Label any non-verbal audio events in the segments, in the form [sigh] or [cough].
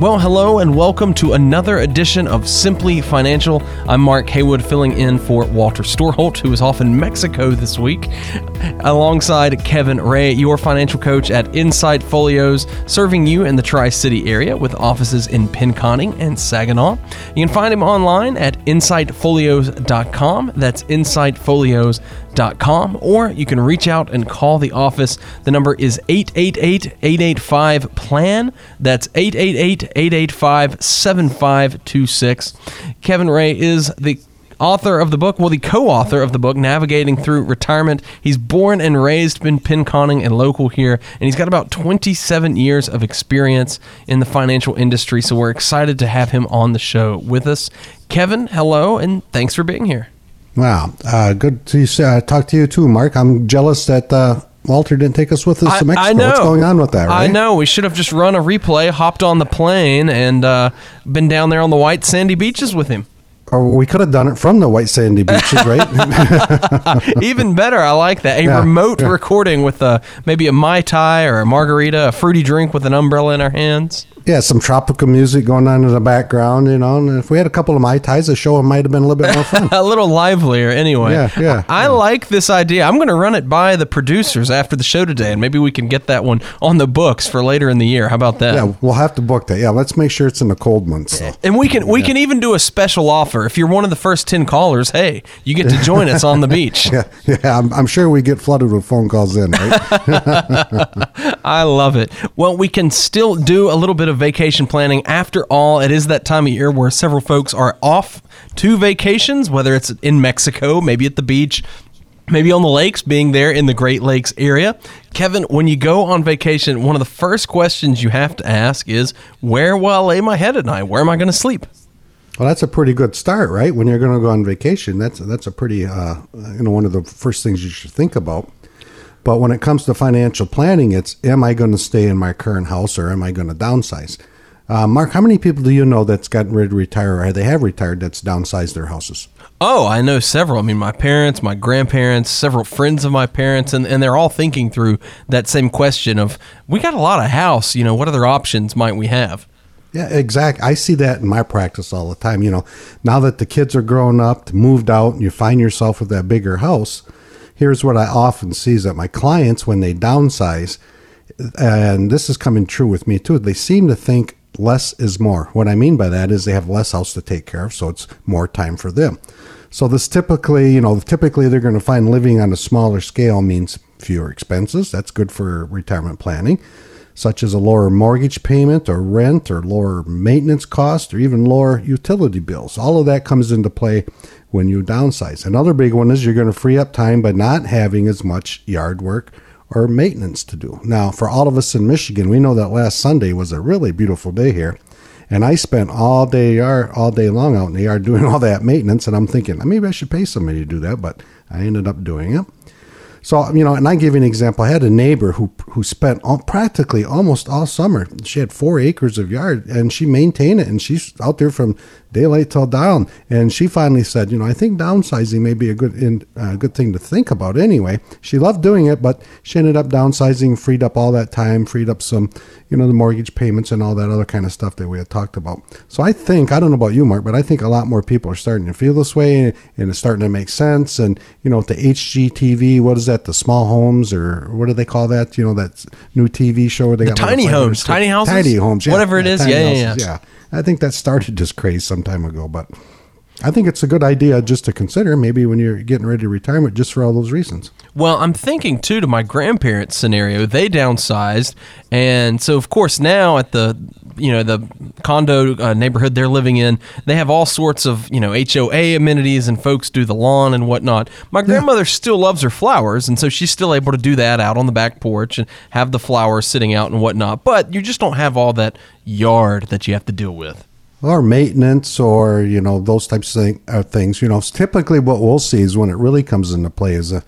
Well, hello and welcome to another edition of Simply Financial. I'm Mark Haywood, filling in for Walter Storholt, who is off in Mexico this week, alongside Kevin Ray, your financial coach at Insight Folios, serving you in the Tri City area with offices in Pinconning and Saginaw. You can find him online at insightfolios.com. That's insightfolios.com or you can reach out and call the office. The number is 888 885 PLAN. That's 888 885 7526. Kevin Ray is the author of the book, well, the co author of the book, Navigating Through Retirement. He's born and raised in Pinconning and local here, and he's got about 27 years of experience in the financial industry. So we're excited to have him on the show with us. Kevin, hello, and thanks for being here. Wow, uh, good to uh, talk to you too, Mark. I'm jealous that uh, Walter didn't take us with us I, to Mexico. I know. What's going on with that? Right? I know. We should have just run a replay, hopped on the plane, and uh, been down there on the white sandy beaches with him. Or we could have done it from the white sandy beaches, right? [laughs] Even better. I like that. A yeah, remote yeah. recording with a maybe a mai tai or a margarita, a fruity drink with an umbrella in our hands yeah, some tropical music going on in the background, you know. And if we had a couple of mai tais, the show might have been a little bit more fun. [laughs] a little livelier, anyway. Yeah, yeah. I, yeah. like this idea. I'm going to run it by the producers after the show today, and maybe we can get that one on the books for later in the year. How about that? Yeah, we'll have to book that. Yeah, let's make sure it's in the cold months. Though. And we can we can even do a special offer if you're one of the first ten callers. Hey, you get to join us on the beach. [laughs] Yeah, yeah. I'm, I'm sure we get flooded with phone calls in. Right? [laughs] I love it. Well, we can still do a little bit of vacation planning after all, it is that time of year where several folks are off to vacations, whether it's in Mexico, maybe at the beach, maybe on the lakes, being there in the Great Lakes area. Kevin, when you go on vacation, one of the first questions you have to ask is, where will I lay my head at night? Where am I going to sleep? Well, that's a pretty good start, right? When you're going to go on vacation, that's that's a pretty uh, you know one of the first things you should think about. But when it comes to financial planning, it's am I going to stay in my current house or am I going to downsize? Uh, Mark, how many people do you know that's gotten ready to retire or they have retired that's downsized their houses? Oh, I know several. I mean, my parents, my grandparents, several friends of my parents, and, and they're all thinking through that same question of we got a lot of house, you know, what other options might we have? Yeah, exactly. I see that in my practice all the time. You know, now that the kids are grown up, moved out, and you find yourself with that bigger house, here's what I often see is that my clients, when they downsize, and this is coming true with me too, they seem to think less is more. What I mean by that is they have less house to take care of, so it's more time for them. So this typically, you know, typically they're going to find living on a smaller scale means fewer expenses. That's good for retirement planning, such as a lower mortgage payment or rent or lower maintenance cost or even lower utility bills. All of that comes into play when you downsize. Another big one is you're going to free up time by not having as much yard work or maintenance to do. Now, for all of us in Michigan, we know that last Sunday was a really beautiful day here. And I spent all day yard, all day long out in the yard [laughs] doing all that maintenance, and I'm thinking maybe I should pay somebody to do that, but I ended up doing it. So you know, and I give you an example. I had a neighbor who who spent all, practically almost all summer. She had four acres of yard, and she maintained it, and she's out there from daylight till dawn. And she finally said, you know, I think downsizing may be a good in, uh, good thing to think about. Anyway, she loved doing it, but she ended up downsizing, freed up all that time, freed up some, you know, the mortgage payments and all that other kind of stuff that we had talked about. So I think I don't know about you, Mark, but I think a lot more people are starting to feel this way, and it's starting to make sense. And you know, the HGTV, what is that? The small homes, or what do they call that? You know, that new TV show where they the got tiny homes, tiny houses, tiny homes, yeah, whatever it yeah, is, yeah, yeah, yeah, yeah. I think that started this craze some time ago, but I think it's a good idea just to consider maybe when you're getting ready to retirement just for all those reasons. Well, I'm thinking too to my grandparents' scenario. They downsized, and so of course now at the you know the condo uh, neighborhood they're living in. They have all sorts of you know HOA amenities, and folks do the lawn and whatnot. My grandmother still loves her flowers, and so she's still able to do that out on the back porch and have the flowers sitting out and whatnot. But you just don't have all that yard that you have to deal with. or maintenance or you know those types of thing, uh, things you know typically what we'll see is when it really comes into play is a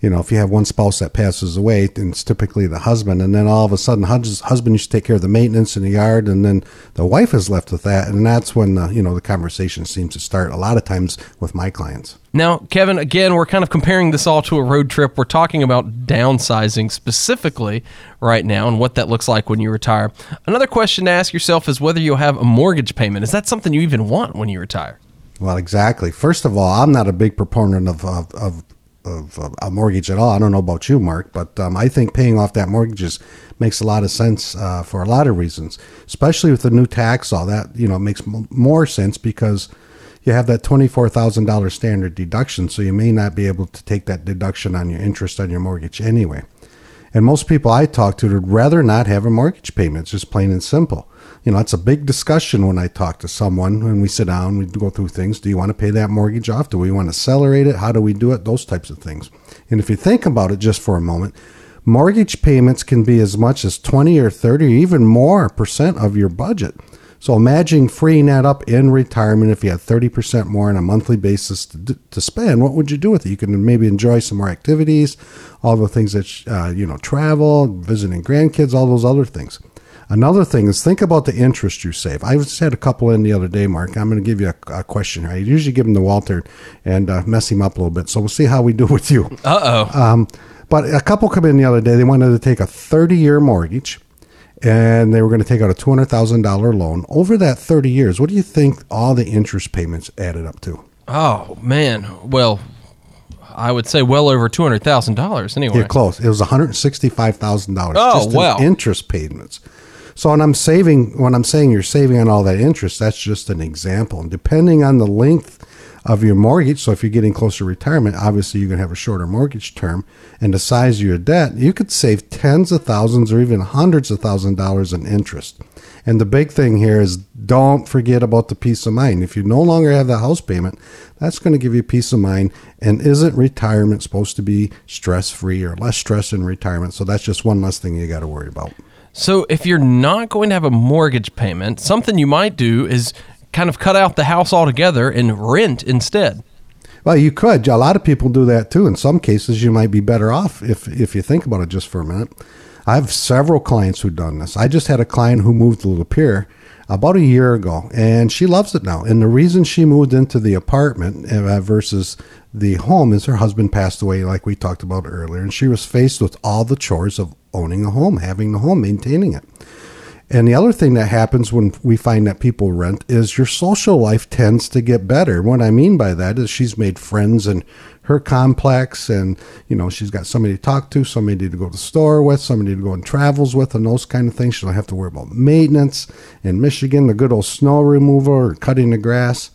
you know if you have one spouse that passes away then it's typically the husband and then all of a sudden husband used to take care of the maintenance in the yard and then the wife is left with that and that's when the you know the conversation seems to start a lot of times with my clients Now, Kevin, again, we're kind of comparing this all to a road trip. We're talking about downsizing specifically right now and what that looks like when you retire. Another question to ask yourself is whether you'll have a mortgage payment. Is that something you even want when you retire? Well, exactly. First of all, I'm not a big proponent of of, of, of uh, a mortgage at all. I don't know about you, Mark, but um, I think paying off that mortgage is, makes a lot of sense uh, for a lot of reasons, especially with the new tax law. That you know makes m- more sense because you have that twenty four thousand dollars standard deduction, so you may not be able to take that deduction on your interest on your mortgage anyway. And most people I talk to would rather not have a mortgage payment. It's just plain and simple. You know, it's a big discussion when I talk to someone when we sit down, we go through things. Do you want to pay that mortgage off? Do we want to accelerate it? How do we do it? Those types of things. And if you think about it just for a moment, mortgage payments can be as much as 20 or 30 or even more percent of your budget. So imagine freeing that up in retirement if you had 30% more on a monthly basis to, to spend. What would you do with it? You can maybe enjoy some more activities, all the things that, uh, you know, travel, visiting grandkids, all those other things. Another thing is think about the interest you save. I just had a couple in the other day, Mark. I'm going to give you a, a question here. I usually give them to Walter and uh, mess him up a little bit. So we'll see how we do with you. Uh oh. Um, but a couple come in the other day. They wanted to take a 30 year mortgage and they were going to take out a $200,000 loan. Over that 30 years, what do you think all the interest payments added up to? oh, man. Well, I would say well over $200,000 anyway. You're close. It was $165,000 Oh, just in wow. interest payments. So when I'm saving, when I'm saying you're saving on all that interest, that's just an example. And depending on the length of your mortgage, so if you're getting close to retirement, obviously you're going to have a shorter mortgage term, and the size of your debt, you could save tens of thousands or even hundreds of thousand dollars in interest. And the big thing here is don't forget about the peace of mind. If you no longer have the house payment, that's going to give you peace of mind. And isn't retirement supposed to be stress free or less stress in retirement? So that's just one less thing you got to worry about. So, if you're not going to have a mortgage payment, something you might do is kind of cut out the house altogether and rent instead. Well, you could. A lot of people do that too. In some cases, you might be better off if if you think about it just for a minute. I have several clients who've done this. I just had a client who moved to Lapeer about a year ago, and she loves it now. And the reason she moved into the apartment uh, versus the home is her husband passed away, like we talked about earlier, and she was faced with all the chores of owning a home, having the home, maintaining it. And the other thing that happens when we find that people rent is your social life tends to get better. What I mean by that is she's made friends in her complex and, you know, she's got somebody to talk to, somebody to go to the store with, somebody to go on travels with, and those kind of things. She don't have to worry about maintenance. In Michigan, the good old snow removal or cutting the grass.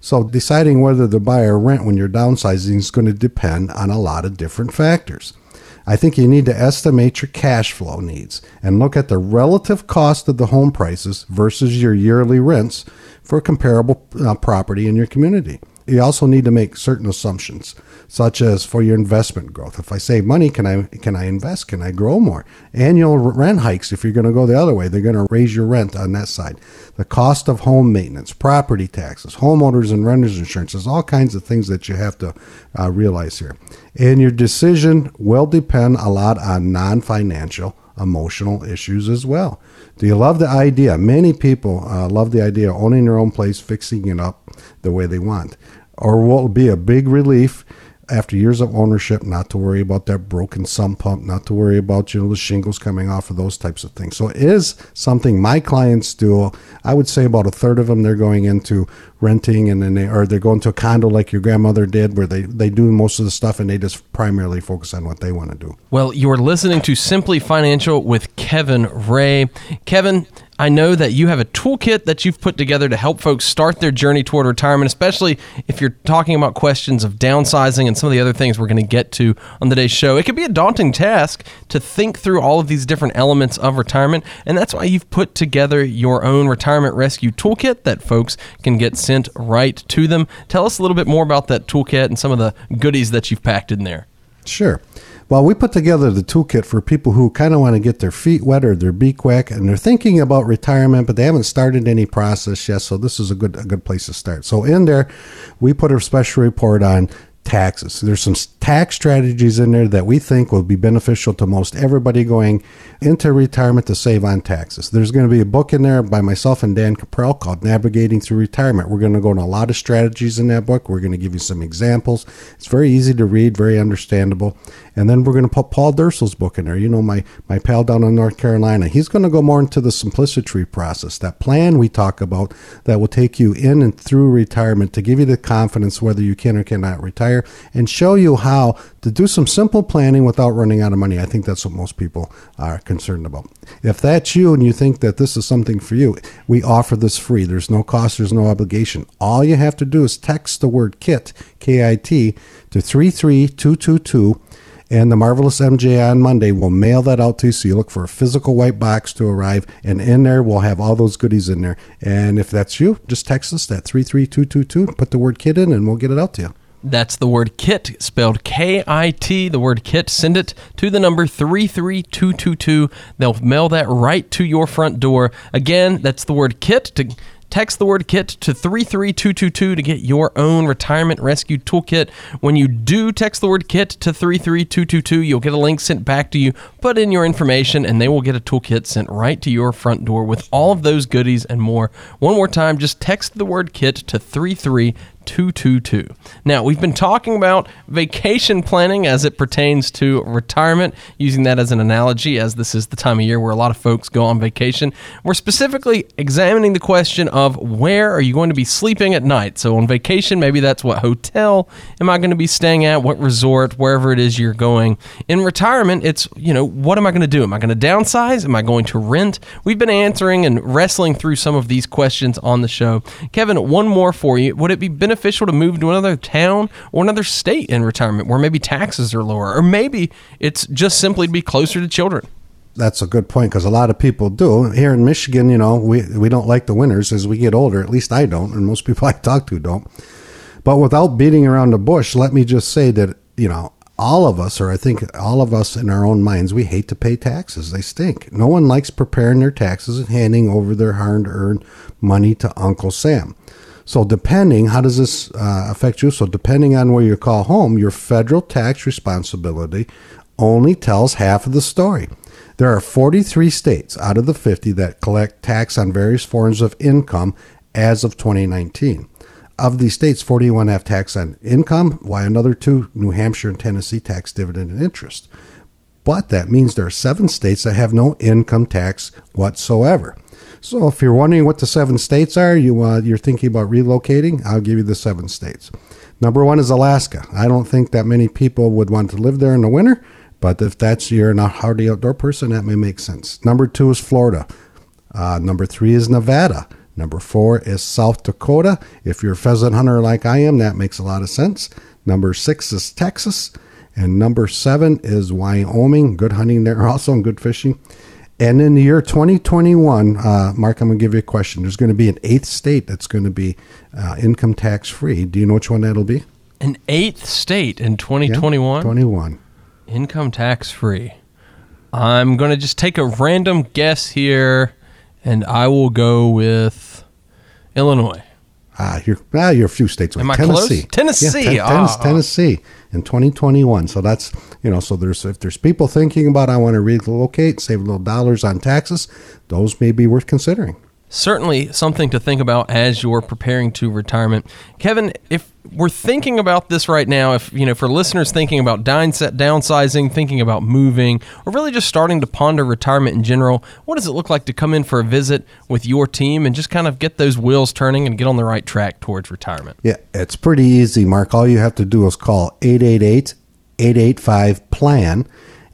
So deciding whether to buy or rent when you're downsizing is going to depend on a lot of different factors. I think you need to estimate your cash flow needs and look at the relative cost of the home prices versus your yearly rents for comparable uh, property in your community. You also need to make certain assumptions, such as for your investment growth. If I save money, can I can I invest? Can I grow more? Annual rent hikes. If you're going to go the other way, they're going to raise your rent on that side. The cost of home maintenance, property taxes, homeowners and renters insurance. There's all kinds of things that you have to uh, realize here. And your decision will depend a lot on non-financial emotional issues as well. Do you love the idea? Many people uh, love the idea of owning their own place, fixing it up the way they want. Or what will be a big relief after years of ownership not to worry about that broken sump pump, not to worry about you know the shingles coming off of those types of things. So it is something my clients do. I would say about a third of them they're going into renting and then they or they're going to a condo like your grandmother did where they, they do most of the stuff and they just primarily focus on what they want to do. Well, you're listening to Simply Financial with Kevin Ray. Kevin, I know that you have a toolkit that you've put together to help folks start their journey toward retirement, especially if you're talking about questions of downsizing and some of the other things we're going to get to on today's show. It can be a daunting task to think through all of these different elements of retirement, and that's why you've put together your own retirement rescue toolkit that folks can get sent right to them. Tell us a little bit more about that toolkit and some of the goodies that you've packed in there. Sure. Well, we put together the toolkit for people who kind of want to get their feet wet or their beak wet, and they're thinking about retirement, but they haven't started any process yet. So this is a good a good place to start. So in there, we put a special report on taxes. There's some tax strategies in there that we think will be beneficial to most everybody going into retirement to save on taxes. There's going to be a book in there by myself and Dan Caprell called Navigating Through Retirement. We're going to go into a lot of strategies in that book. We're going to give you some examples. It's very easy to read, very understandable. And then we're going to put Paul Dursel's book in there. You know, my, my pal down in North Carolina. He's going to go more into the simplicity process, that plan we talk about that will take you in and through retirement to give you the confidence whether you can or cannot retire and show you how to do some simple planning without running out of money. I think that's what most people are concerned about. If that's you and you think that this is something for you, we offer this free. There's no cost, there's no obligation. All you have to do is text the word KIT, K I T, to 33222 and the Marvelous MJ on Monday will mail that out to you. So you look for a physical white box to arrive, and in there we'll have all those goodies in there. And if that's you, just text us at 33222, put the word KIT in, and we'll get it out to you. That's the word KIT, spelled K I T, the word KIT. Send it to the number 33222. They'll mail that right to your front door. Again, that's the word KIT to Text the word KIT to 33222 to get your own retirement rescue toolkit. When you do text the word KIT to 33222, you'll get a link sent back to you. Put in your information, and they will get a toolkit sent right to your front door with all of those goodies and more. One more time, just text the word KIT to 33222. 222. Now, we've been talking about vacation planning as it pertains to retirement, using that as an analogy, as this is the time of year where a lot of folks go on vacation. We're specifically examining the question of where are you going to be sleeping at night? So, on vacation, maybe that's what hotel am I going to be staying at, what resort, wherever it is you're going. In retirement, it's, you know, what am I going to do? Am I going to downsize? Am I going to rent? We've been answering and wrestling through some of these questions on the show. Kevin, one more for you. Would it be beneficial? Beneficial to move to another town or another state in retirement where maybe taxes are lower, or maybe it's just simply to be closer to children. That's a good point because a lot of people do. Here in Michigan, you know, we, we don't like the winters as we get older. At least I don't, and most people [laughs] I talk to don't. But without beating around the bush, let me just say that, you know, all of us, or I think all of us in our own minds, we hate to pay taxes. They stink. No one likes preparing their taxes and handing over their hard earned money to Uncle Sam. So, depending, how does this uh, affect you? So, depending on where you call home, your federal tax responsibility only tells half of the story. There are 43 states out of the 50 that collect tax on various forms of income as of 2019. Of these states, 41 have tax on income, while another two, New Hampshire and Tennessee, tax dividend and interest. But that means there are seven states that have no income tax whatsoever. So if you're wondering what the seven states are, you uh, you're thinking about relocating, I'll give you the seven states. Number one is Alaska. I don't think that many people would want to live there in the winter, but if that's you're a hardy outdoor person, that may make sense. Number two is Florida. Uh, number three is Nevada. Number four is South Dakota. If you're a pheasant hunter like I am, that makes a lot of sense. Number six is Texas. And number seven is Wyoming. Good hunting there [laughs] also and good fishing. And in the year 2021, uh, Mark, I'm going to give you a question. There's going to be an eighth state that's going to be uh, income tax free. Do you know which one that'll be? An eighth state in 2021? Yeah, 21. Income tax free. I'm going to just take a random guess here, and I will go with Illinois. Ah, you're ah, you're a few states away. Am Tennessee. Tennessee. Yeah, ten, Ah. Tennessee in 2021. So that's you know, so there's if there's people thinking about I want to relocate, save a little dollars on taxes, those may be worth considering. Certainly something to think about as you're preparing to retirement. Kevin, if we're thinking about this right now, if you know, for listeners thinking about downsizing, thinking about moving, or really just starting to ponder retirement in general, what does it look like to come in for a visit with your team and just kind of get those wheels turning and get on the right track towards retirement? Yeah, it's pretty easy, Mark. All you have to do is call 888 885 PLAN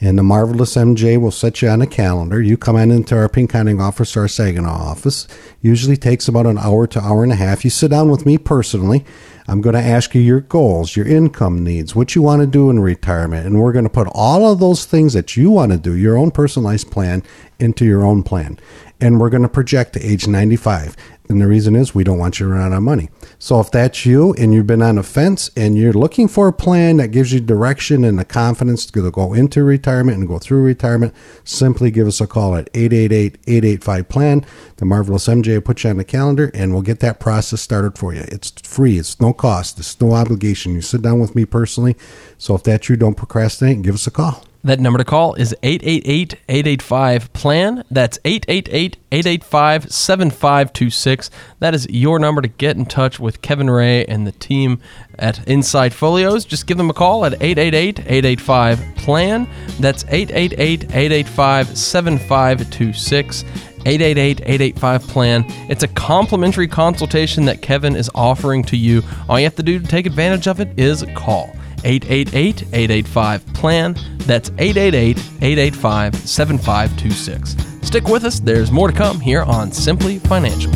and the marvelous MJ will set you on a calendar. You come in into our Pinconning office or our Saginaw office. Usually takes about an hour to hour and a half. You sit down with me personally. I'm going to ask you your goals, your income needs, what you want to do in retirement, and we're going to put all of those things that you want to do, your own personalized plan, into your own plan. And we're going to project to age 95. And the reason is we don't want you to run out of money. So if that's you and you've been on a fence and you're looking for a plan that gives you direction and the confidence to go into retirement and go through retirement, simply give us a call at 888-885-PLAN. The Marvelous MJ will put you on the calendar and we'll get that process started for you. It's free. It's no cost. It's no obligation. You sit down with me personally. So if that's you, don't procrastinate and give us a call. That number to call is 888 885 PLAN. That's 888 885 7526. That is your number to get in touch with Kevin Ray and the team at Insight Folios. Just give them a call at 888 885 PLAN. That's 888 885 7526. 888-885-PLAN. It's a complimentary consultation that Kevin is offering to you. All you have to do to take advantage of it is call 888-885-PLAN. That's 888-885-7526. Stick with us. There's more to come here on Simply Financial.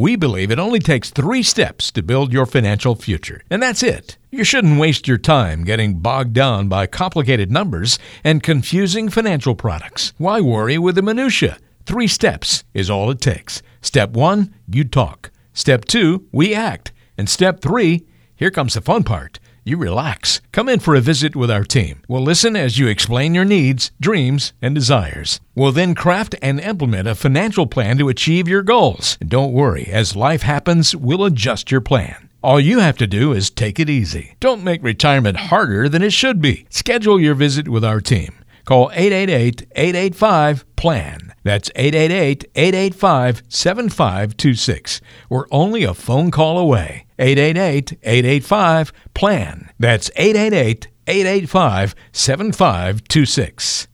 We believe it only takes three steps to build your financial future, and that's it. You shouldn't waste your time getting bogged down by complicated numbers and confusing financial products. Why worry with the minutiae? Three steps is all it takes. Step one, you talk. Step two, we act. And step three, here comes the fun part. You relax. Come in for a visit with our team. We'll listen as you explain your needs, dreams, and desires. We'll then craft and implement a financial plan to achieve your goals. And don't worry, as life happens, we'll adjust your plan. All you have to do is take it easy. Don't make retirement harder than it should be. Schedule your visit with our team. Call 888 885 PLAN. That's 888 885 7526. We're only a phone call away. 888 885 PLAN. That's 888 885 7526.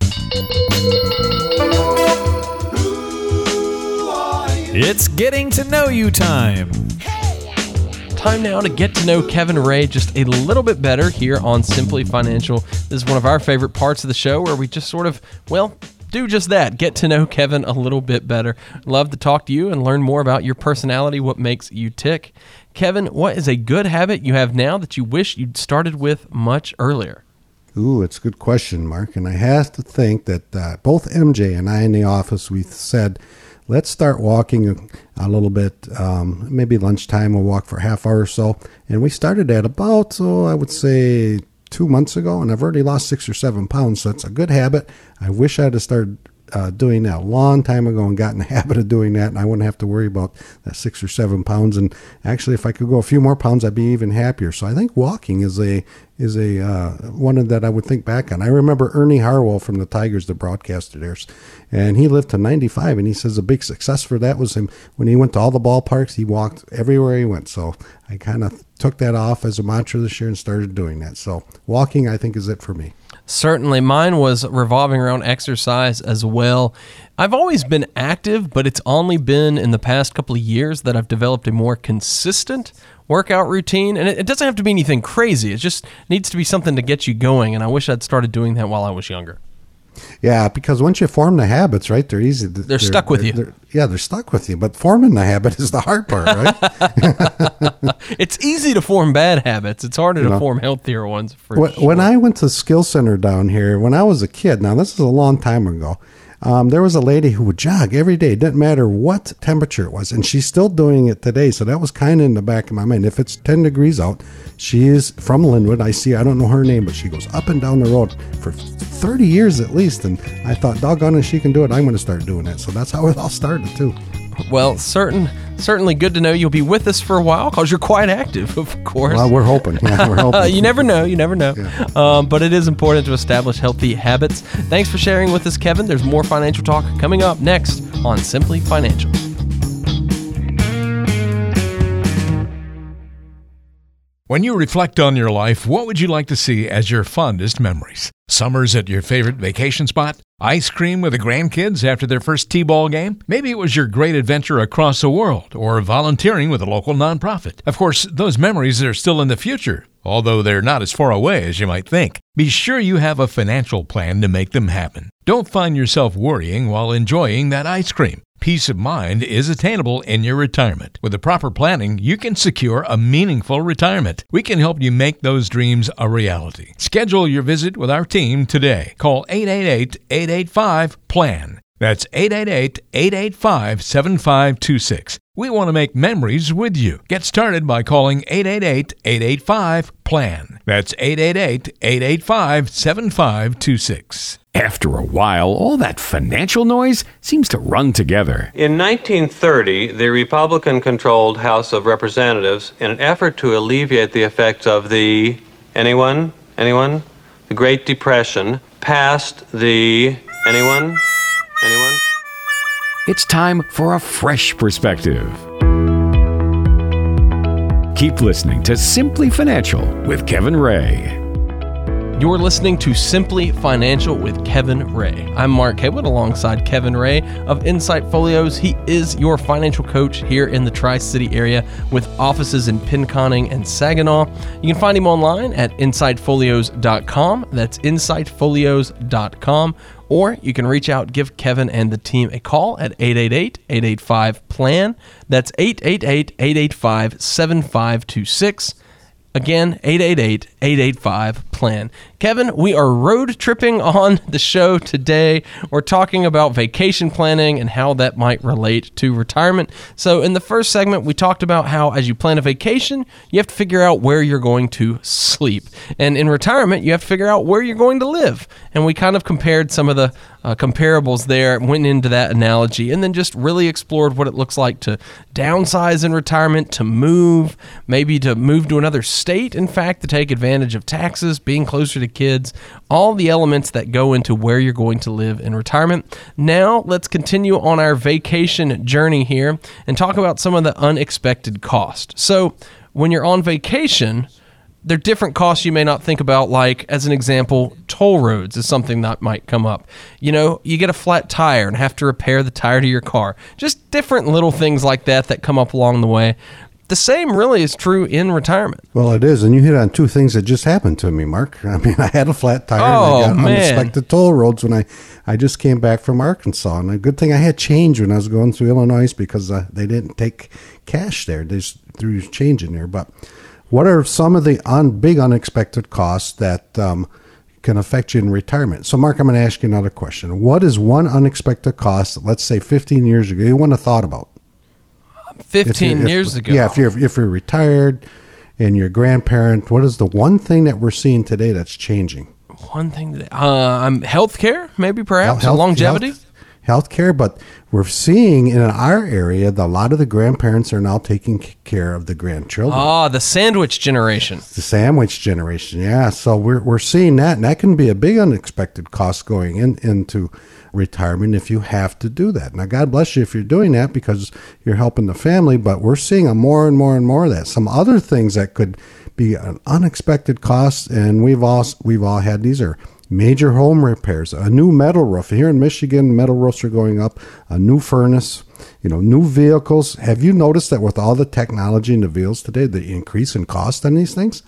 It's getting to know you time. Time now to get to know Kevin Ray just a little bit better here on Simply Financial. This is one of our favorite parts of the show where we just sort of, well, do just that. Get to know Kevin a little bit better. Love to talk to you and learn more about your personality, what makes you tick. Kevin, what is a good habit you have now that you wish you'd started with much earlier? Ooh, it's a good question, Mark. And I have to think that uh, both MJ and I in the office, we said, let's start walking a little bit. Um, maybe lunchtime, we'll walk for a half hour or so. And we started at about, oh, I would say two months ago, and I've already lost six or seven pounds. So it's a good habit. I wish I'd have started uh, doing that a long time ago and got in the habit of doing that, and I wouldn't have to worry about that six or seven pounds. And actually, if I could go a few more pounds, I'd be even happier. So I think walking is a is a uh, one that I would think back on. I remember Ernie Harwell from the Tigers, the broadcaster there, and he lived to 95, and he says a big success for that was him when he went to all the ballparks. He walked everywhere he went. So I kind of took that off as a mantra this year and started doing that. So walking, I think, is it for me. Certainly. Mine was revolving around exercise as well. I've always been active, but it's only been in the past couple of years that I've developed a more consistent workout routine. And it, doesn't have to be anything crazy, it just needs to be something to get you going. And I wish I'd started doing that while I was younger. Yeah, because once you form the habits, right, they're easy. They're, they're stuck with they're, you. They're, yeah, they're stuck with you. But forming the habit is the hard part, right? [laughs] [laughs] it's easy to form bad habits. It's harder you know, to form healthier ones. For when, sure. when I went to skill center down here, when I was a kid, now this is a long time ago. Um, there was a lady who would jog every day. Didn't matter what temperature it was, and she's still doing it today. So that was kind of in the back of my mind. If it's 10 degrees out, she is from Linwood. I see. I don't know her name, but she goes up and down the road for 30 years at least. And I thought, doggone it, she can do it. I'm going to start doing it. So that's how it all started too. Well, certain, certainly good to know you'll be with us for a while because you're quite active, of course. Well, we're hoping. Yeah, we're [laughs] hoping. you never know. You never know. Yeah. Um, but it is important to establish healthy habits. Thanks for sharing with us, Kevin. There's more financial talk coming up next on Simply Financial. When you reflect on your life, what would you like to see as your fondest memories? Summers at your favorite vacation spot? Ice cream with the grandkids after their first T-ball game? Maybe it was your great adventure across the world or volunteering with a local nonprofit. Of course, those memories are still in the future, although they're not as far away as you might think. Be sure you have a financial plan to make them happen. Don't find yourself worrying while enjoying that ice cream. Peace of mind is attainable in your retirement. With the proper planning, you can secure a meaningful retirement. We can help you make those dreams a reality. Schedule your visit with our team today. Call 888 885 PLAN. That's 888 885 7526. We want to make memories with you. Get started by calling 888 885 PLAN. That's 888 885 7526. After a while, all that financial noise seems to run together. In 1930, the Republican controlled House of Representatives, in an effort to alleviate the effects of the. Anyone? Anyone? The Great Depression, passed the. Anyone? Anyone? It's time for a fresh perspective. Keep listening to Simply Financial with Kevin Ray. You're listening to Simply Financial with Kevin Ray. I'm Mark Haywood alongside Kevin Ray of Insight Folios. He is your financial coach here in the Tri City area with offices in Pinconning and Saginaw. You can find him online at insightfolios.com. That's insightfolios.com. Or you can reach out, give Kevin and the team a call at 888 885 PLAN. That's 888 885 7526. Again, 888 885 PLAN. Kevin, we are road tripping on the show today. We're talking about vacation planning and how that might relate to retirement. So, in the first segment, we talked about how as you plan a vacation, you have to figure out where you're going to sleep. And in retirement, you have to figure out where you're going to live. And we kind of compared some of the uh, comparables there, went into that analogy, and then just really explored what it looks like to downsize in retirement, to move, maybe to move to another state, in fact, to take advantage of taxes, being closer to kids, all the elements that go into where you're going to live in retirement. Now, let's continue on our vacation journey here and talk about some of the unexpected cost. So, when you're on vacation, there are different costs you may not think about, like, as an example, toll roads is something that might come up. You know, you get a flat tire and have to repair the tire to your car. Just different little things like that that come up along the way. The same really is true in retirement. Well, it is, and you hit on two things that just happened to me, Mark. [laughs] I mean, I had a flat tire Oh, and I got man. unexpected toll roads when I, I just came back from Arkansas, and a good thing I had change when I was going through Illinois because uh, they didn't take cash there; they just threw change in there. But what are some of the un, big unexpected costs that um, can affect you in retirement? So, Mark, I'm going to ask you another question. What is one unexpected cost? Let's say 15 years ago, you wouldn't have thought about? If 15 if- years ago. Yeah, if you're if you're retired and your grandparent, what is the one thing that we're seeing today that's changing? One thing that, uh, um, healthcare, maybe perhaps, Health- longevity. health- healthcare, but we're seeing in our area that a lot of the grandparents are now taking care of the grandchildren. Ah, the sandwich generation. the sandwich generation, yeah. So we're we're seeing that, and that can be a big unexpected cost going in into retirement if you have to do that. Now, God bless you if you're doing that because you're helping the family. But we're seeing a more and more and more of that. Some other things that could be an unexpected cost, and we've all we've all had these are major home repairs, a new metal roof here in Michigan. Metal roofs are going up, a new furnace. You know, new vehicles. Have you noticed that with all the technology in the vehicles today, the increase in cost on these things?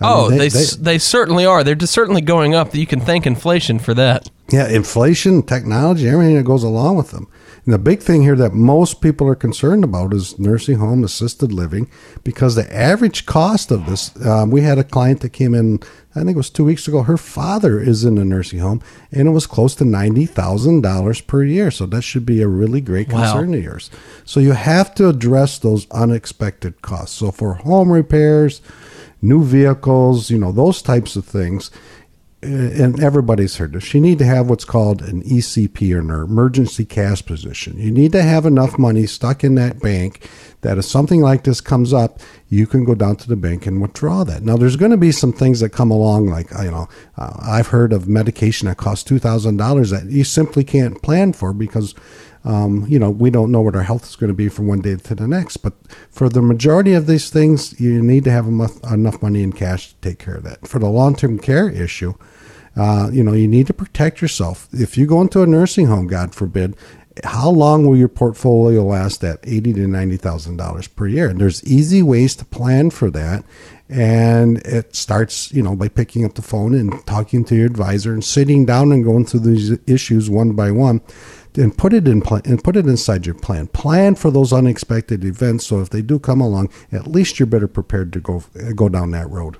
I mean, Oh, they, they, they certainly are. They're just certainly going up. You can thank inflation for that. Yeah, inflation, technology, everything that goes along with them. And the big thing here that most people are concerned about is nursing home assisted living because the average cost of this, um, we had a client that came in, I think it was two weeks ago. Her father is in a nursing home and it was close to $90,000 per year. So that should be a really great Wow. concern of yours. So you have to address those unexpected costs. So for home repairs, new vehicles, you know, those types of things, uh, and everybody's heard this. You need to have what's called an ECP or an emergency cash position. You need to have enough money stuck in that bank that if something like this comes up, you can go down to the bank and withdraw that. Now, there's going to be some things that come along, like you know, uh, I've heard of medication that costs two thousand dollars that you simply can't plan for because. Um, you know, we don't know what our health is going to be from one day to the next. But for the majority of these things, you need to have enough, money in cash to take care of that. For the long term care issue, Uh, you know, you need to protect yourself. If you go into a nursing home, God forbid, how long will your portfolio last at eighty to ninety thousand dollars per year? And there's easy ways to plan for that. And it starts, you know, by picking up the phone and talking to your advisor and sitting down and going through these issues one by one and put it in plan and put it inside your plan. Plan for those unexpected events so if they do come along, at least you're better prepared to go go down that road.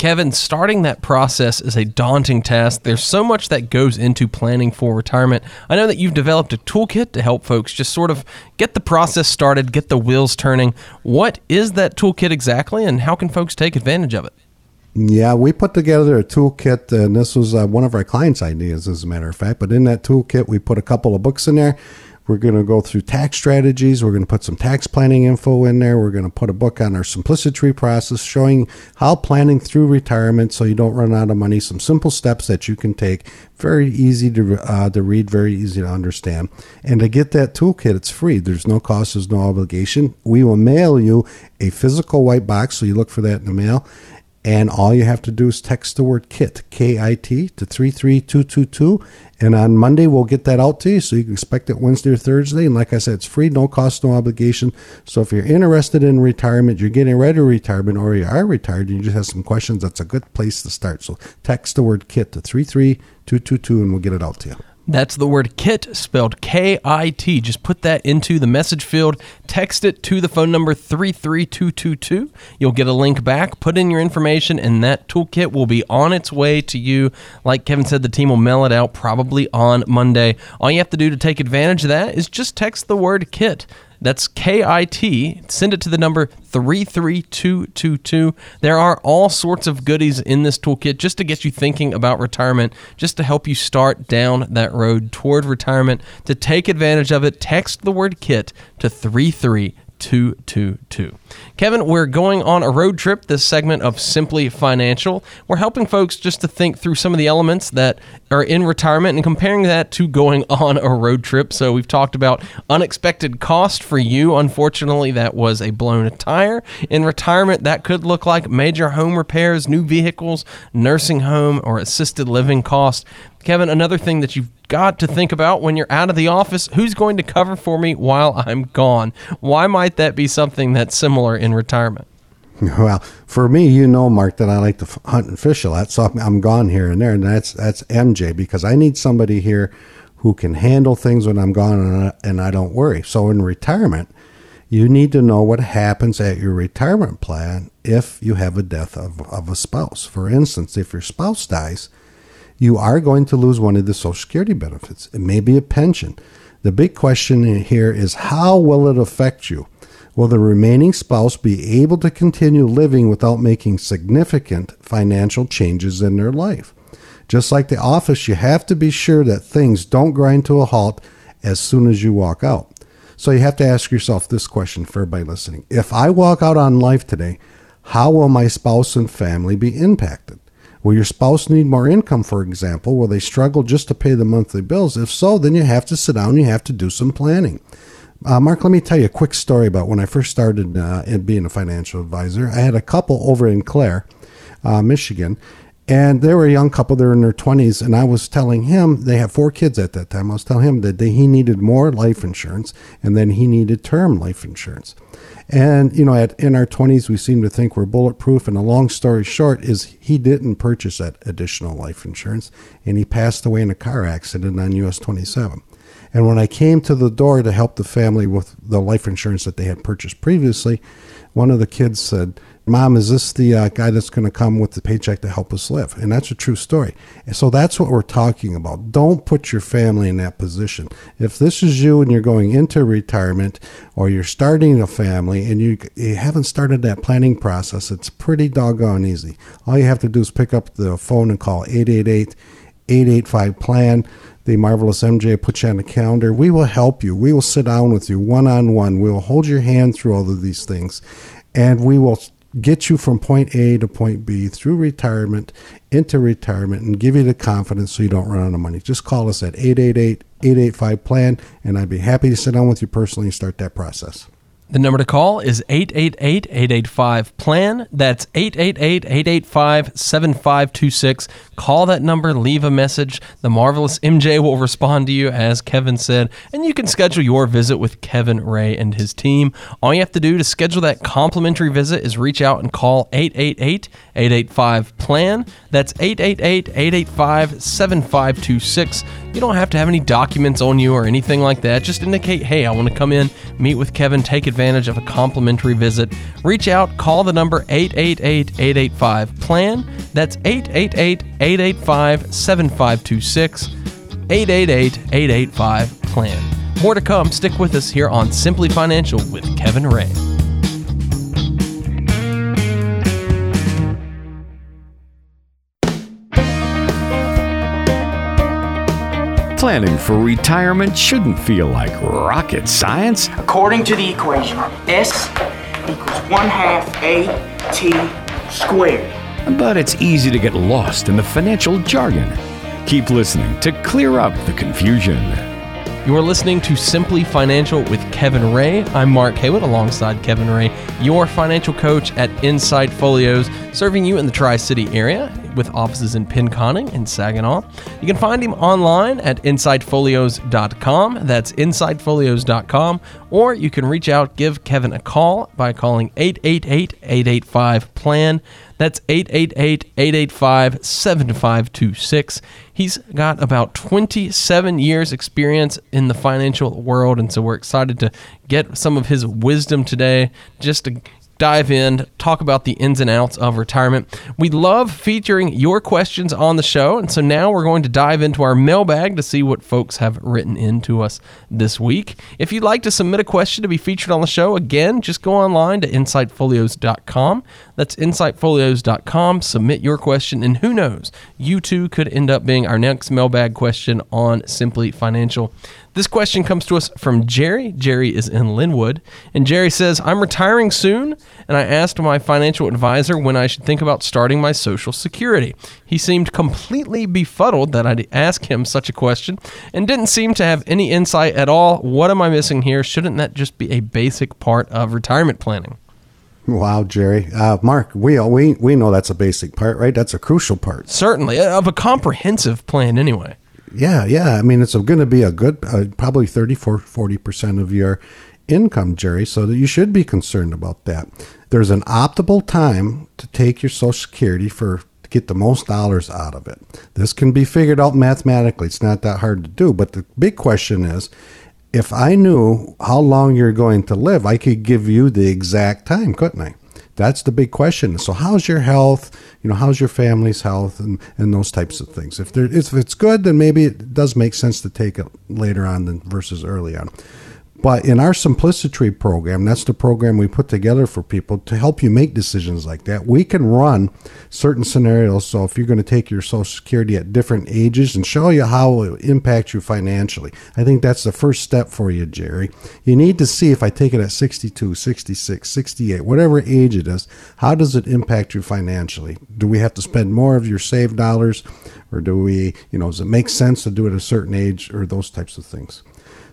Kevin, starting that process is a daunting task. There's so much that goes into planning for retirement. I know that you've developed a toolkit to help folks just sort of get the process started, get the wheels turning. What is that toolkit exactly, and how can folks take advantage of it? Yeah, we put together a toolkit, and this was uh, one of our clients' ideas, as a matter of fact. But in that toolkit, we put a couple of books in there. We're going to go through tax strategies. We're going to put some tax planning info in there. We're going to put a book on our simplicity process showing how planning through retirement so you don't run out of money. Some simple steps that you can take. Very easy to, uh, to read, very easy to understand. And to get that toolkit, it's free. There's no cost, there's no obligation. We will mail you a physical white box, so you look for that in the mail. And all you have to do is text the word KIT, K I T, to 33222. And on Monday, we'll get that out to you. So you can expect it Wednesday or Thursday. And like I said, it's free, no cost, no obligation. So if you're interested in retirement, you're getting ready to retirement, or you are retired and you just have some questions, that's a good place to start. So text the word KIT to 33222 and we'll get it out to you. That's the word KIT spelled K I T. Just put that into the message field, text it to the phone number 33222. You'll get a link back, put in your information, and that toolkit will be on its way to you. Like Kevin said, the team will mail it out probably on Monday. All you have to do to take advantage of that is just text the word KIT. That's K I T. Send it to the number 33222. There are all sorts of goodies in this toolkit just to get you thinking about retirement, just to help you start down that road toward retirement. To take advantage of it, text the word KIT to 33222. 222. Kevin, we're going on a road trip this segment of Simply Financial. We're helping folks just to think through some of the elements that are in retirement and comparing that to going on a road trip. So we've talked about unexpected cost for you. Unfortunately, that was a blown tire. In retirement, that could look like major home repairs, new vehicles, nursing home, or assisted living cost. Kevin, another thing that you've got to think about when you're out of the office who's going to cover for me while I'm gone? Why might that be something that's similar in retirement? [laughs] Well, for me, you know, Mark, that I like to hunt and fish a lot, so I'm gone here and there, and that's that's MJ because I need somebody here who can handle things when I'm gone and I, and I don't worry. So in retirement, you need to know what happens at your retirement plan if you have a death of, of a spouse. For instance, if your spouse dies, you are going to lose one of the Social Security benefits. It may be a pension. The big question here is how will it affect you? Will the remaining spouse be able to continue living without making significant financial changes in their life? Just like the office, you have to be sure that things don't grind to a halt as soon as you walk out. So you have to ask yourself this question for everybody listening. If I walk out on life today, how will my spouse and family be impacted? Will your spouse need more income, for example? Will they struggle just to pay the monthly bills? If so, then you have to sit down, you have to do some planning. Uh, Mark, let me tell you a quick story about when I first started uh, being a financial advisor. I had a couple over in Clare, uh, Michigan, and they were a young couple. They're in their 20s, and I was telling him they had four kids at that time. I was telling him that they, he needed more life insurance, and then he needed term life insurance. And, you know, at, in our 20s, we seem to think we're bulletproof. And a long story short is he didn't purchase that additional life insurance and he passed away in a car accident on US 27. And when I came to the door to help the family with the life insurance that they had purchased previously, one of the kids said, Mom, is this the uh, guy that's going to come with the paycheck to help us live? And that's a true story. And so that's what we're talking about. Don't put your family in that position. If this is you and you're going into retirement or you're starting a family and you, you haven't started that planning process, it's pretty doggone easy. All you have to do is pick up the phone and call 888 885 PLAN the marvelous MJ put you on the calendar. We will help you. We will sit down with you one on one. We will hold your hand through all of these things, and we will get you from point A to point B through retirement into retirement and give you the confidence so you don't run out of money. Just call us at 888 885 plan and I'd be happy to sit down with you personally and start that process. The number to call is 888 885 PLAN. That's 888 885 7526. Call that number, leave a message. The marvelous MJ will respond to you, as Kevin said, and you can schedule your visit with Kevin Ray and his team. All you have to do to schedule that complimentary visit is reach out and call 888 885 PLAN. That's 888 885 7526. You don't have to have any documents on you or anything like that. Just indicate, hey, I want to come in, meet with Kevin, take advantage of a complimentary visit. Reach out, call the number 888 885 PLAN. That's 888 885 7526. 888 885 PLAN. More to come. Stick with us here on Simply Financial with Kevin Ray. Planning for retirement shouldn't feel like rocket science. According to the equation, S equals 1 half A T squared. But it's easy to get lost in the financial jargon. Keep listening to clear up the confusion. You are listening to Simply Financial with Kevin Ray. I'm Mark Haywood alongside Kevin Ray, your financial coach at Insight Folios, serving you in the Tri City area with offices in Pinconning and Saginaw. You can find him online at insightfolios.com. That's insightfolios.com. Or you can reach out, give Kevin a call by calling 888 885 PLAN. That's 888 885 7526. He's got about 27 years' experience in the financial world, and so we're excited to get some of his wisdom today just to dive in, talk about the ins and outs of retirement. We love featuring your questions on the show, and so now we're going to dive into our mailbag to see what folks have written in to us this week. If you'd like to submit a question to be featured on the show, again, just go online to insightfolios.com. That's insightfolios.com. Submit your question, and who knows, you too could end up being our next mailbag question on Simply Financial. This question comes to us from Jerry. Jerry is in Linwood. And Jerry says, I'm retiring soon, and I asked my financial advisor when I should think about starting my Social Security. He seemed completely befuddled that I'd ask him such a question and didn't seem to have any insight at all. What am I missing here? Shouldn't that just be a basic part of retirement planning? Wow, Jerry. Uh, Mark, we, we, we know that's a basic part, right? That's a crucial part. Certainly, of a comprehensive plan, anyway. Yeah, yeah. I mean, it's going to be a good, uh, probably 34, 40% of your income, Jerry, so that you should be concerned about that. There's an optimal time to take your Social Security for to get the most dollars out of it. This can be figured out mathematically. It's not that hard to do. But the big question is if I knew how long you're going to live, I could give you the exact time, couldn't I? That's the big question. So, how's your health? You know, how's your family's health, and, and those types of things. If there, if it's good, then maybe it does make sense to take it later on than versus early on. But in our Simplicity program, that's the program we put together for people to help you make decisions like that. We can run certain scenarios. So if you're going to take your Social Security at different ages and show you how it impacts you financially, I think that's the first step for you, Jerry. You need to see if I take it at 62, 66, 68, whatever age it is, how does it impact you financially? Do we have to spend more of your saved dollars? Or do we, you know, does it make sense to do it at a certain age or those types of things?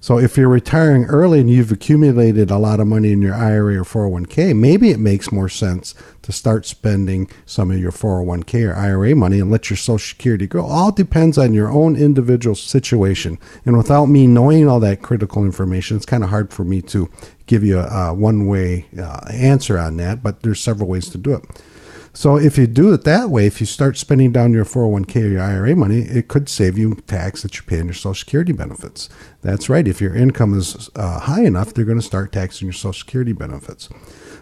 So if you're retiring early and you've accumulated a lot of money in your IRA or 401k, maybe it makes more sense to start spending some of your 401k or IRA money and let your Social Security grow. All depends on your own individual situation. And without me knowing all that critical information, it's kind of hard for me to give you a, a one way uh, answer on that, but there's several ways to do it. So if you do it that way, if you start spending down your 401k or your IRA money, it could save you tax that you pay on your Social Security benefits. That's right. If your income is uh, high enough, they're going to start taxing your Social Security benefits.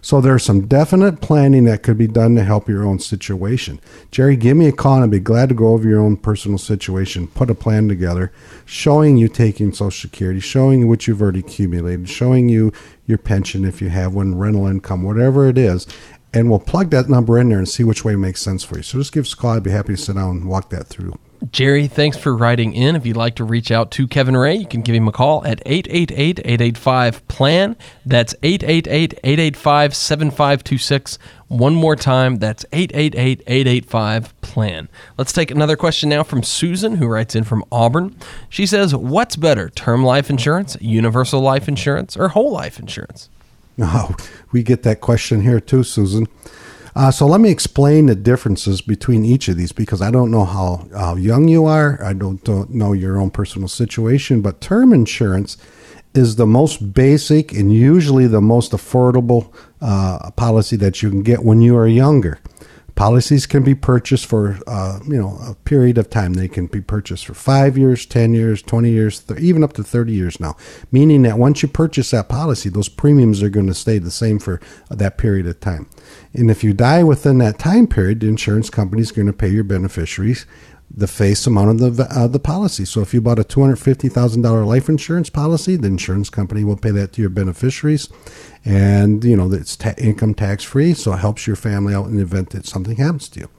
So there's some definite planning that could be done to help your own situation. Jerry, give me a call and I'd be glad to go over your own personal situation, put a plan together, showing you taking Social Security, showing you what you've already accumulated, showing you your pension if you have one, rental income, whatever it is, and we'll plug that number in there and see which way makes sense for you. So just give us a call. I'd be happy to sit down and walk that through. Jerry, thanks for writing in. If you'd like to reach out to Kevin Ray, you can give him a call at 888 885 PLAN. That's 888 885 7526. One more time, that's 888 885 PLAN. Let's take another question now from Susan, who writes in from Auburn. She says, What's better, term life insurance, universal life insurance, or whole life insurance? Oh, we get that question here too, Susan. Uh, so let me explain the differences between each of these because I don't know how, how young you are. I don't, don't know your own personal situation, but term insurance is the most basic and usually the most affordable uh, policy that you can get when you are younger. Policies can be purchased for uh, you know a period of time. They can be purchased for five years, ten years, twenty years, th- even up to thirty years now. Meaning that once you purchase that policy, those premiums are going to stay the same for that period of time. And if you die within that time period, the insurance company is going to pay your beneficiaries the face amount of the uh, the policy. So if you bought a two hundred fifty thousand dollar life insurance policy, the insurance company will pay that to your beneficiaries, and you know it's ta- income tax free, so it helps your family out in the event that something happens to you.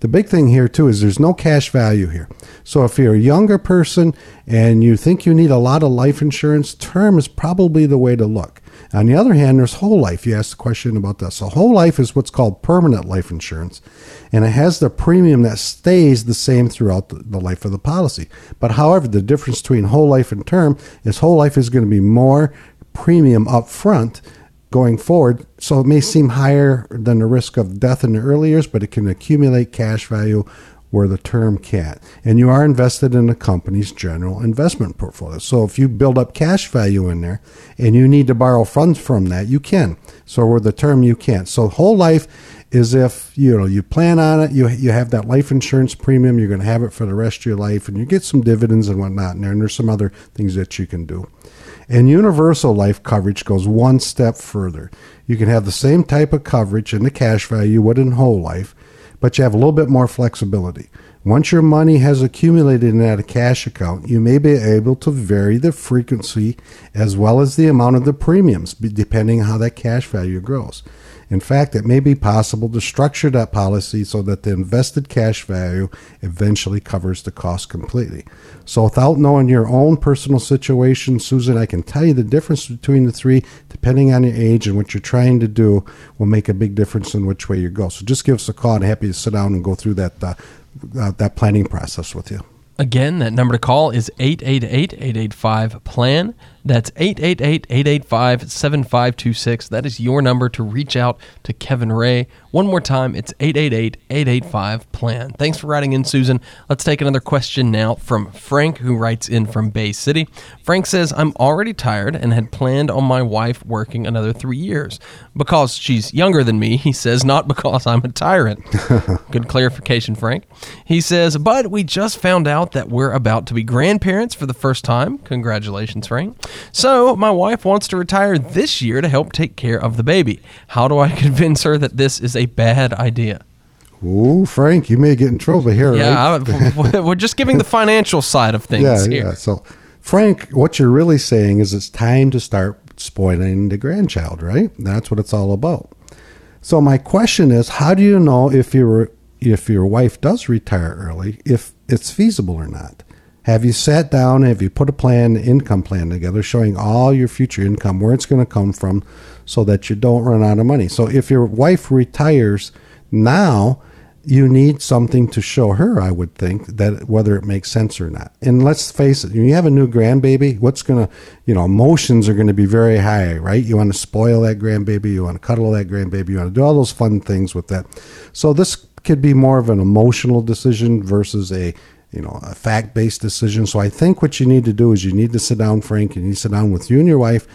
The big thing here too is there's no cash value here. So if you're a younger person and you think you need a lot of life insurance, term is probably the way to look. On the other hand, there's whole life. You asked the question about this. So whole life is what's called permanent life insurance, and it has the premium that stays the same throughout the, life of the policy. But however, the difference between whole life and term is whole life is going to be more premium up front going forward. So it may seem higher than the risk of death in the early years, but it can accumulate cash value where the term can't. And you are invested in the company's general investment portfolio. So if you build up cash value in there and you need to borrow funds from that, you can. So where the term you can't. So whole life is if you know you plan on it, you you have that life insurance premium, you're going to have it for the rest of your life, and you get some dividends and whatnot. And there's some other things that you can do. And universal life coverage goes one step further. You can have the same type of coverage in the cash value you would in whole life, but you have a little bit more flexibility. Once your money has accumulated in that cash account, you may be able to vary the frequency as well as the amount of the premiums, depending on how that cash value grows. In fact, it may be possible to structure that policy so that the invested cash value eventually covers the cost completely. So, without knowing your own personal situation, Susan, I can tell you the difference between the three, depending on your age and what you're trying to do, will make a big difference in which way you go. So, just give us a call. I'm happy to sit down and go through that uh, uh, that planning process with you. Again, that number to call is 888 885 PLAN. That's 888 885 7526. That is your number to reach out to Kevin Ray. One more time, it's 888 885 PLAN. Thanks for writing in, Susan. Let's take another question now from Frank, who writes in from Bay City. Frank says, I'm already tired and had planned on my wife working another three years. Because she's younger than me, [laughs] he says, not because I'm a tyrant. [laughs] Good clarification, Frank. He says, but we just found out that we're about to be grandparents for the first time. Congratulations, Frank. So, my wife wants to retire this year to help take care of the baby. How do I [laughs] convince her that this is a bad idea? Ooh, Frank, you may get in trouble here. Yeah, right? I, we're just giving the financial side of [laughs] things yeah, here. yeah. So, Frank, what you're really saying is it's time to start spoiling the grandchild, right? That's what it's all about. So, my question is, how do you know if your if your wife does retire early, if it's feasible or not? Have you sat down? Have you put a plan, income plan together, showing all your future income, where it's going to come from, so that you don't run out of money? So if your wife retires now, you need something to show her, I would think, that whether it makes sense or not. And let's face it, you have a new grandbaby, what's going to, you know, emotions are going to be very high, right? You want to spoil that grandbaby, you want to cuddle that grandbaby, you want to do all those fun things with that. So this could be more of an emotional decision versus a you know, a fact based decision. So I think what you need to do is you need to sit down, Frank, and you sit down with you and your wife,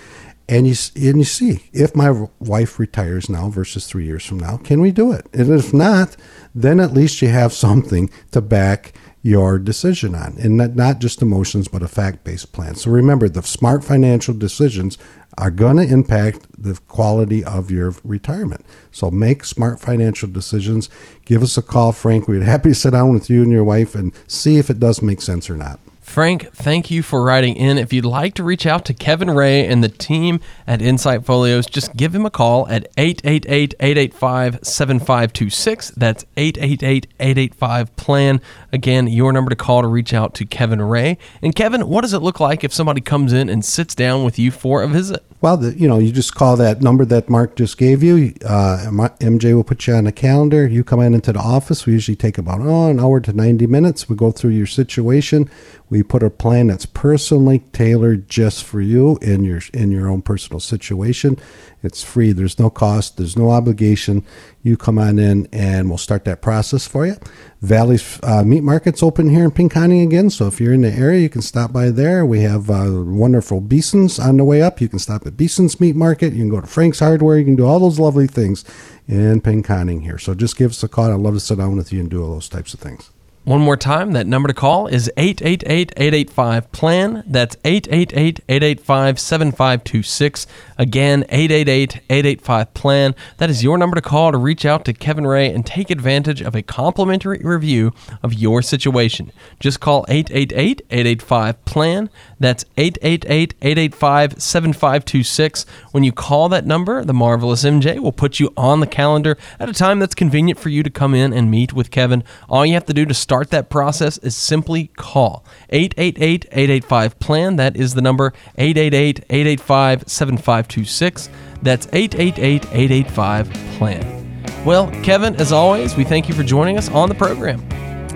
and you and you see if my wife retires now versus three years from now, can we do it? And if not, then at least you have [laughs] something to back your decision on, and not, not just emotions, but a fact based plan. So remember, the smart financial decisions are going to impact the quality of your retirement. So make smart financial decisions. Give us a call, Frank. We'd happy to sit down with you and your wife and see if it does make sense or not. Frank, thank you for writing in. If you'd like to reach out to Kevin Ray and the team at Insight Folios, just give him a call at 888 885 7526. That's 888 885 PLAN. Again, your number to call to reach out to Kevin Ray. And Kevin, what does it look like if somebody comes in and sits down with you for a visit? Well, the, you know, you just call that number that Mark just gave you. Uh, MJ will put you on a calendar. You come in into the office. We usually take about oh, an hour to 90 minutes. We go through your situation. We put a plan that's personally tailored just for you in your in your own personal situation. It's free. There's no cost. There's no obligation. You come on in, and we'll start that process for you. Valley's uh, Meat Market's open here in Pinconning again, so if you're in the area, you can stop by there. We have uh, wonderful Beeson's on the way up. You can stop at Beeson's Meat Market. You can go to Frank's Hardware. You can do all those lovely things in Pinconning here. So just give us a call. I'd love to sit down with you and do all those types of things. One more time, that number to call is 888-885-PLAN. That's 888-885-7526. Again, 888-885-PLAN. That is your number to call to reach out to Kevin Ray and take advantage of a complimentary review of your situation. Just call 888-885-PLAN. That's 888-885-7526. When you call that number, the marvelous MJ will put you on the calendar at a time that's convenient for you to come in and meet with Kevin. All you have to do to start that process is simply call 888 885 PLAN. That is the number 888 885 7526. That's 888 885 PLAN. Well, Kevin, as always, we thank you for joining us on the program.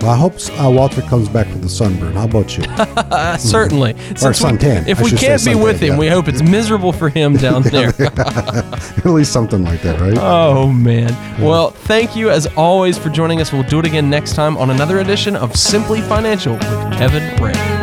Well, I hope uh, Walter comes back with the sunburn. How about you? [laughs] Certainly. or suntan. We, if we can't be with him, yeah. we hope it's miserable for him down [laughs] there. At least something like that, right? Oh, man. Yeah. Well, thank you as always for joining us. We'll do it again next time on another edition of Simply Financial with Kevin Ray.